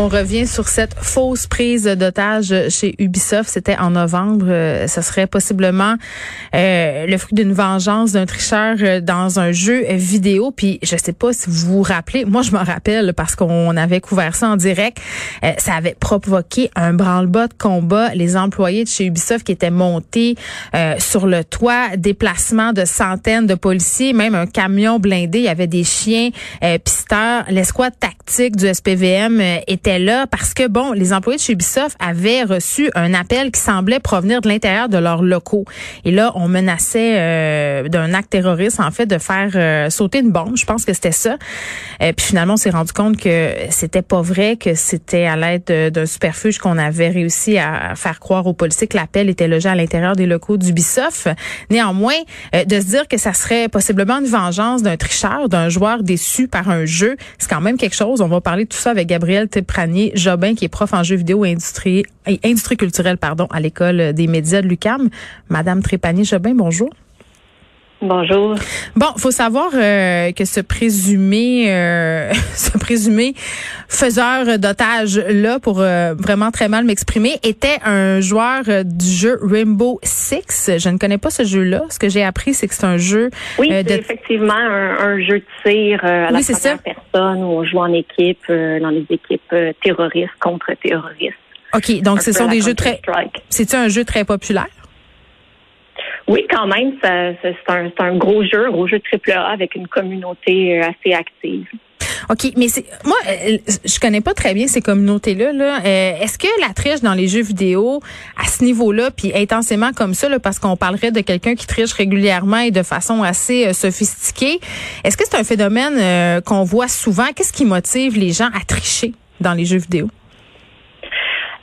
On revient sur cette fausse prise d'otage chez Ubisoft. C'était en novembre. Euh, Ce serait possiblement euh, le fruit d'une vengeance d'un tricheur euh, dans un jeu vidéo. Puis je sais pas si vous vous rappelez. Moi, je m'en rappelle parce qu'on avait couvert ça en direct. Euh, ça avait provoqué un branle-bas de combat. Les employés de chez Ubisoft qui étaient montés euh, sur le toit, déplacement de centaines de policiers, même un camion blindé. Il y avait des chiens pisteurs. L'escouade tactique du SPVM euh, était là parce que, bon, les employés de chez Ubisoft avaient reçu un appel qui semblait provenir de l'intérieur de leurs locaux. Et là, on menaçait euh, d'un acte terroriste, en fait, de faire euh, sauter une bombe. Je pense que c'était ça. Euh, puis finalement, on s'est rendu compte que c'était pas vrai, que c'était à l'aide de- d'un superfuge qu'on avait réussi à faire croire aux policiers que l'appel était logé à l'intérieur des locaux d'Ubisoft. Néanmoins, euh, de se dire que ça serait possiblement une vengeance d'un tricheur, d'un joueur déçu par un jeu, c'est quand même quelque chose. On va parler de tout ça avec Gabriel Tepranier Jobin, qui est prof en jeux vidéo et industrie, et industrie culturelle pardon, à l'école des médias de l'UCAM. Madame Trépanier Jobin, bonjour. Bonjour. Bon, faut savoir euh, que ce présumé, euh, ce présumé faiseur d'otages là, pour euh, vraiment très mal m'exprimer, était un joueur du jeu Rainbow Six. Je ne connais pas ce jeu-là. Ce que j'ai appris, c'est que c'est un jeu. Oui, c'est effectivement un, un jeu de tir à la Oui, première personne où on joue en équipe dans les équipes terroristes contre terroristes. Ok, donc Un ce sont des jeux très. C'est un jeu très populaire? Oui, quand même, c'est un, un gros jeu, un gros jeu AAA avec une communauté euh, assez active. OK, mais c'est moi euh, je connais pas très bien ces communautés-là. Là. Euh, Est-ce que la triche dans les jeux vidéo à ce niveau-là, puis intensément comme ça, là, parce qu'on parlerait de quelqu'un qui triche régulièrement et de façon assez euh, sophistiquée, est-ce que c'est un phénomène euh, qu'on voit souvent? Qu'est-ce qui motive les gens à tricher dans les jeux vidéo?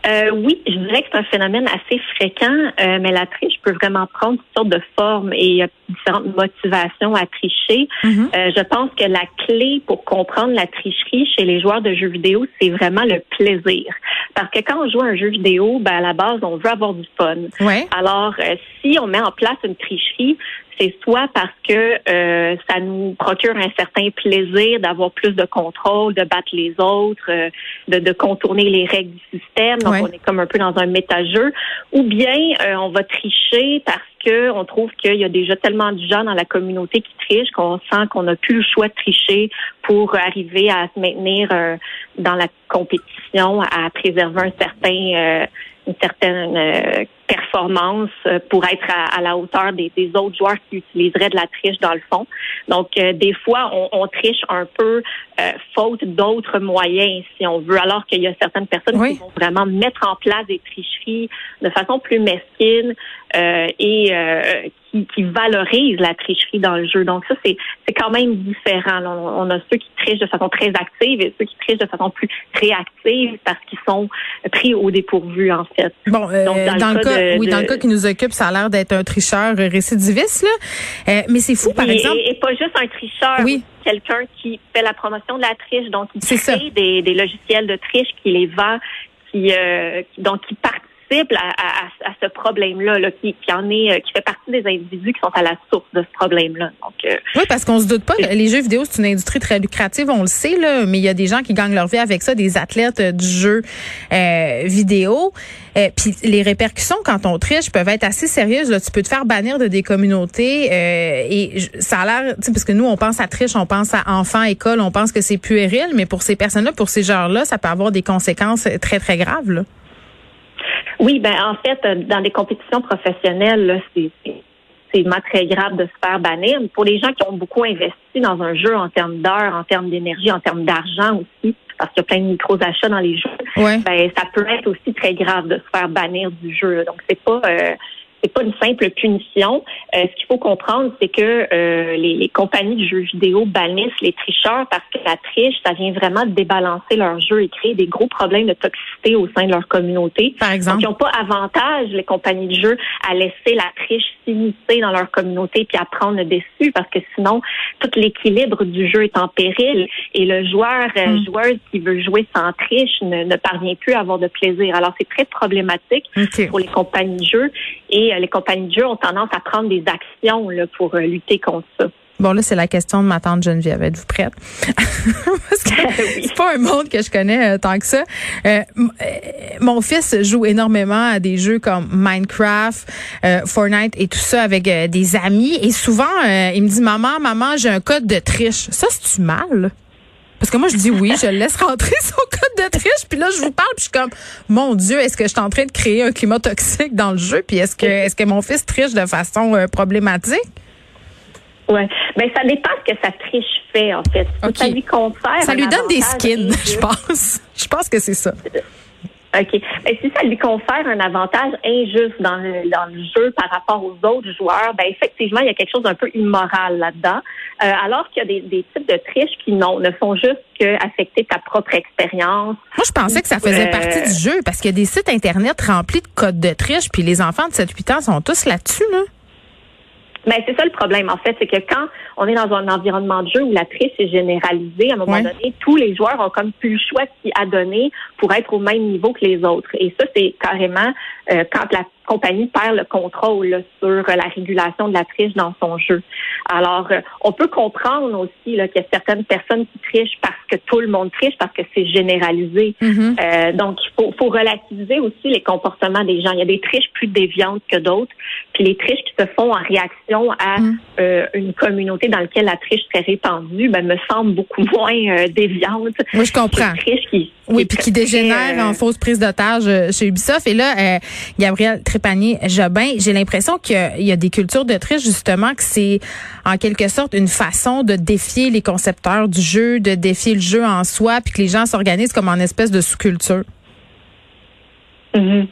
Euh, oui, je dirais que c'est un phénomène assez fréquent, euh, mais la triche peut vraiment prendre toutes sortes de formes et a différentes motivations à tricher. Euh, je pense que la clé pour comprendre la tricherie chez les joueurs de jeux vidéo, c'est vraiment le plaisir. Parce que quand on joue à un jeu vidéo, ben, à la base, on veut avoir du fun. Ouais. Alors, euh, si on met en place une tricherie, c'est soit parce que euh, ça nous procure un certain plaisir d'avoir plus de contrôle, de battre les autres, euh, de, de contourner les règles du système. Donc, Ouais. on est comme un peu dans un méta-jeu. Ou bien, euh, on va tricher parce que on trouve qu'il y a déjà tellement de gens dans la communauté qui trichent qu'on sent qu'on n'a plus le choix de tricher pour arriver à se maintenir euh, dans la compétition, à préserver un certain euh, une certaine euh, performance pour être à, à la hauteur des, des autres joueurs qui utiliseraient de la triche dans le fond. Donc, euh, des fois, on, on triche un peu euh, faute d'autres moyens, si on veut, alors qu'il y a certaines personnes Oui. qui vont vraiment mettre en place des tricheries de façon plus mesquine euh, et euh, qui, qui valorisent la tricherie dans le jeu. Donc, ça, c'est c'est quand même différent. On, on a ceux qui trichent de façon très active et ceux qui trichent de façon plus réactive parce qu'ils sont pris au dépourvu, en fait. Bon, euh, Donc, dans, le cas, de- oui, dans le de- cas qui nous occupe, ça a l'air d'être un tricheur récidiviste, là. Euh, mais c'est fou, par Oui, exemple. Et, et pas juste un tricheur, Oui. quelqu'un qui fait la promotion de la triche, donc ça. crée des, des logiciels de triche, qui les vend, qui, euh, donc qui à, à- à ce problème-là, là, qui, qui en est, euh, qui fait partie des individus qui sont à la source de ce problème-là. Donc, euh, Oui, parce qu'on se doute pas. Les jeux vidéo, c'est une industrie très lucrative, on le sait, là, mais il y a des gens qui gagnent leur vie avec ça, des athlètes euh, du jeu euh, vidéo. Euh, Puis les répercussions quand on triche peuvent être assez sérieuses. Là. Tu peux te faire bannir de des communautés euh, et ça a l'air, tu sais, parce que nous on pense à triche, on pense à enfants, école, on pense que c'est puéril, mais pour ces personnes-là, pour ces genres-là, ça peut avoir des conséquences très très graves. Là. Oui, ben en fait, euh, dans des compétitions professionnelles, là, c'est c'est- effectivement très grave de se faire bannir. Mais pour les gens qui ont beaucoup investi dans un jeu en termes d'heures, en termes d'énergie, en termes d'argent aussi, parce qu'il y a plein de micros achats dans les jeux, Ouais. ben ça peut être aussi très grave de se faire bannir du jeu. Donc c'est pas euh, c'est pas une simple punition. Euh, ce qu'il faut comprendre, c'est que euh, les, les compagnies de jeux vidéo bannissent les tricheurs parce que la triche, ça vient vraiment débalancer leur jeu et créer des gros problèmes de toxicité au sein de leur communauté. Par Donc, exemple? ils n'ont pas avantage, les compagnies de jeux, à laisser la triche s'immiscer dans leur communauté puis à prendre le dessus parce que sinon, tout l'équilibre du jeu est en péril et le joueur, euh, Mm. joueuse qui veut jouer sans triche ne, ne parvient plus à avoir de plaisir. Alors, c'est très problématique pour les compagnies de jeux et euh, les compagnies de jeux ont tendance à prendre des actions là, pour euh, lutter contre ça. Bon, là, c'est la question de ma tante Geneviève. Êtes-vous prête? Parce que c'est pas un monde que je connais euh, tant que ça. Euh, mon fils joue énormément à des jeux comme Minecraft, euh, Fortnite et tout ça avec des amis. Et souvent, euh, il me dit, maman, maman, j'ai un code de triche. Ça, c'est-tu mal? Parce que moi, je dis oui, je le laisse rentrer son code de triche. Puis là, je vous parle, puis je suis comme, mon Dieu, est-ce que je suis en train de créer un climat toxique dans le jeu? Puis est-ce que, est-ce que mon fils triche de façon euh, problématique? Ouais. Ben, ça dépend ce que sa triche fait, en fait. Si OK. Ça lui confère. Ça lui donne des skins, je pense. Je pense que c'est ça. OK. Ben, si ça lui confère un avantage injuste dans le, dans le jeu par rapport aux autres joueurs, ben effectivement, il y a quelque chose d'un peu immoral là-dedans. Euh, alors qu'il y a des, des types de triches qui non, ne font juste que affecter ta propre expérience. Moi, je pensais que ça faisait Euh, partie du jeu parce qu'il y a des sites Internet remplis de codes de triche, puis les enfants de 7-8 ans sont tous là-dessus, là. Ben, c'est ça le problème, en fait, c'est que quand on est dans un environnement de jeu où la triche est généralisée, à un moment Ouais. donné, tous les joueurs ont comme plus le choix de s'y adonner pour être au même niveau que les autres. Et ça, c'est carrément euh, quand la compagnie perd le contrôle là, sur euh, la régulation de la triche dans son jeu. Alors, euh, on peut comprendre aussi qu'il y a certaines personnes qui trichent parce que tout le monde triche, parce que c'est généralisé. Mhm. Euh, donc, il faut, faut relativiser aussi les comportements des gens. Il y a des triches plus déviantes que d'autres, puis les triches qui se font en réaction à Mm. euh, une communauté dans laquelle la triche serait répandue, ben, me semble beaucoup moins euh, déviante. Oui, je comprends. triches qui, Oui, puis qui très, dégénère euh, en fausse prise d'otage euh, chez Ubisoft. Et là, Gabriel Trépanier-Jobin, j'ai l'impression qu'il y a- il y a des cultures de triche, justement, que c'est en quelque sorte une façon de défier les concepteurs du jeu, de défier le jeu en soi, puis que les gens s'organisent comme en espèce de sous-culture. Mhm.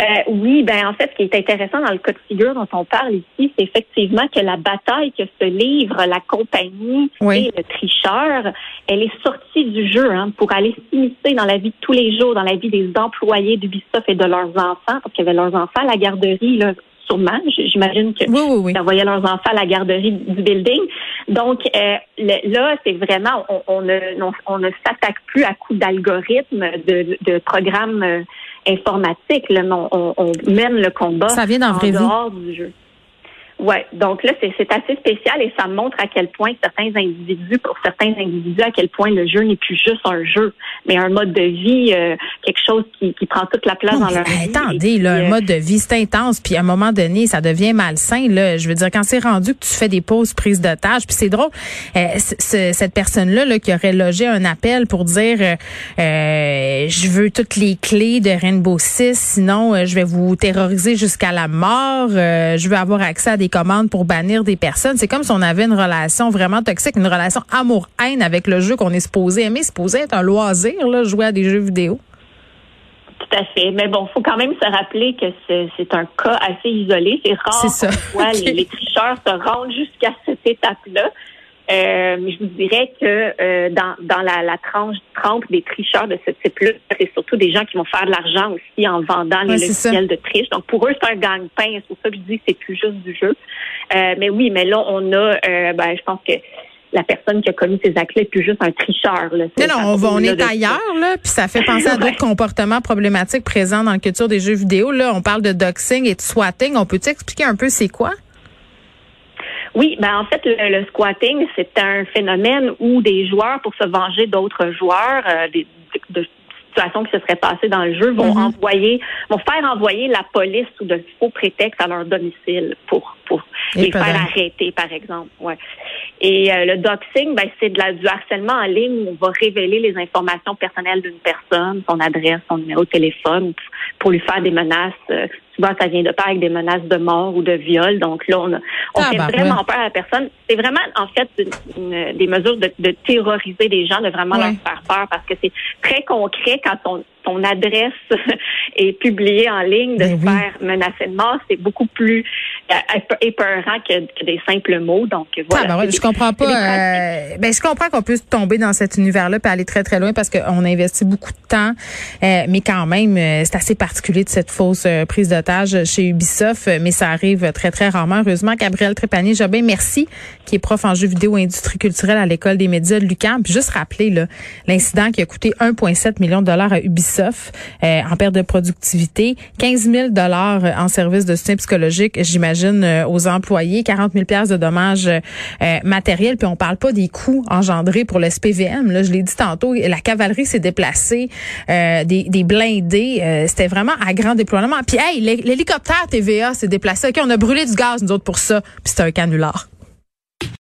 Euh, oui, ben en fait, ce qui est intéressant dans le cas de figure dont on parle ici, c'est effectivement que la bataille que se livre la compagnie Oui. et le tricheur, elle est sortie du jeu hein, pour aller s'immiscer dans la vie de tous les jours, dans la vie des employés d'Ubisoft et de leurs enfants, parce qu'il y avait leurs enfants à la garderie, là, sûrement. J'imagine que Oui, leurs enfants à la garderie du building. Donc euh, le- là, c'est vraiment, on, on ne, on, on ne s'attaque plus à coups d'algorithmes, de, de programmes informatiques. Là, on, on- on mène le combat Ça vient en vie. dehors du jeu. Ouais, donc là, c'est assez spécial et ça montre à quel point certains individus, pour certains individus, à quel point le jeu n'est plus juste un jeu, mais un mode de vie, euh, quelque chose qui, qui prend toute la place Non, dans mais leur vie. attendez, là, un euh, mode de vie, c'est intense, puis à un moment donné, ça devient malsain. Là, je veux dire, quand c'est rendu que tu fais des pauses prises d'otages, puis c'est drôle, euh, cette personne-là là, qui aurait logé un appel pour dire, euh, euh, je veux toutes les clés de Rainbow Six, sinon euh, je vais vous terroriser jusqu'à la mort, euh, je veux avoir accès à des commandes pour bannir des personnes. C'est comme si on avait une relation vraiment toxique, une relation amour-haine avec le jeu qu'on est supposé aimer, supposé être un loisir, là, jouer à des jeux vidéo. Tout à fait. Mais bon, faut quand même se rappeler que c'est un cas assez isolé. C'est rare qu'on voit Ok. les, les tricheurs se rendent jusqu'à cette étape-là. Euh, je vous dirais que euh, dans, dans la, la tranche trempe des tricheurs de ce type-là, c'est surtout des gens qui vont faire de l'argent aussi en vendant les logiciels de triche. Donc pour eux, c'est un gagne-pain. C'est pour ça que je dis que c'est plus juste du jeu. Euh, mais oui, mais là, on a, euh, ben, je pense que la personne qui a commis ces actes-là est plus juste un tricheur. Là. Non, on, va, on est ailleurs, là, puis ça fait penser à Ouais. d'autres comportements problématiques présents dans la culture des jeux vidéo. Là, on parle de doxing et de swatting. On peut-tu expliquer un peu c'est quoi? Oui, ben en fait, le, le squatting, c'est un phénomène où des joueurs, pour se venger d'autres joueurs, euh, des, de, de situations qui se seraient passées dans le jeu, vont Mhm. envoyer, vont faire envoyer la police sous de faux prétextes à leur domicile pour pour Et les faire arrêter, par exemple. Ouais. Et euh, le doxing, ben c'est de la, du harcèlement en ligne où on va révéler les informations personnelles d'une personne, son adresse, son numéro de téléphone, pour lui faire des menaces euh, souvent ça vient de pair avec des menaces de mort ou de viol. Donc là, on, a, on Ah, fait vraiment ouais. peur à la personne. C'est vraiment, en fait, une- une- des mesures de, de terroriser les gens, de vraiment Ouais. leur faire peur parce que c'est très concret quand ton, ton adresse est publiée en ligne, de Ben se oui. faire menacer de mort, c'est beaucoup plus euh, épe- épeurant que, que des simples mots. Donc voilà. Ah, ben ouais, je comprends pas. euh, ben, je comprends qu'on puisse tomber dans cet univers-là et aller très, très loin parce qu'on a investi beaucoup de temps. Euh, mais quand même, euh, c'est assez particulier de cette fausse euh, prise d'otage chez Ubisoft. Mais ça arrive très, très rarement. Heureusement, Gabriel Trépanier-Jobin, merci, qui est prof en jeux vidéo et industrie culturelle à l'École des médias de l'UQAM. Puis juste rappeler là, l'incident qui a coûté 1,7 million de dollars à Ubisoft euh, en perte de productivité, 15 000 dollars en services de soutien psychologique, j'imagine, euh, aux employés, 40 000 pièces de dommages euh, euh, matériels. Puis on parle pas des coûts engendrés pour le SPVM. Là, je l'ai dit tantôt, la cavalerie s'est déplacée, euh, des, des blindés. euh, C'était vraiment à grand déploiement. Puis hey, l'hé- l'hélicoptère TVA s'est déplacé. Ok, on a brûlé du gaz nous autres pour ça. Puis c'était un canular.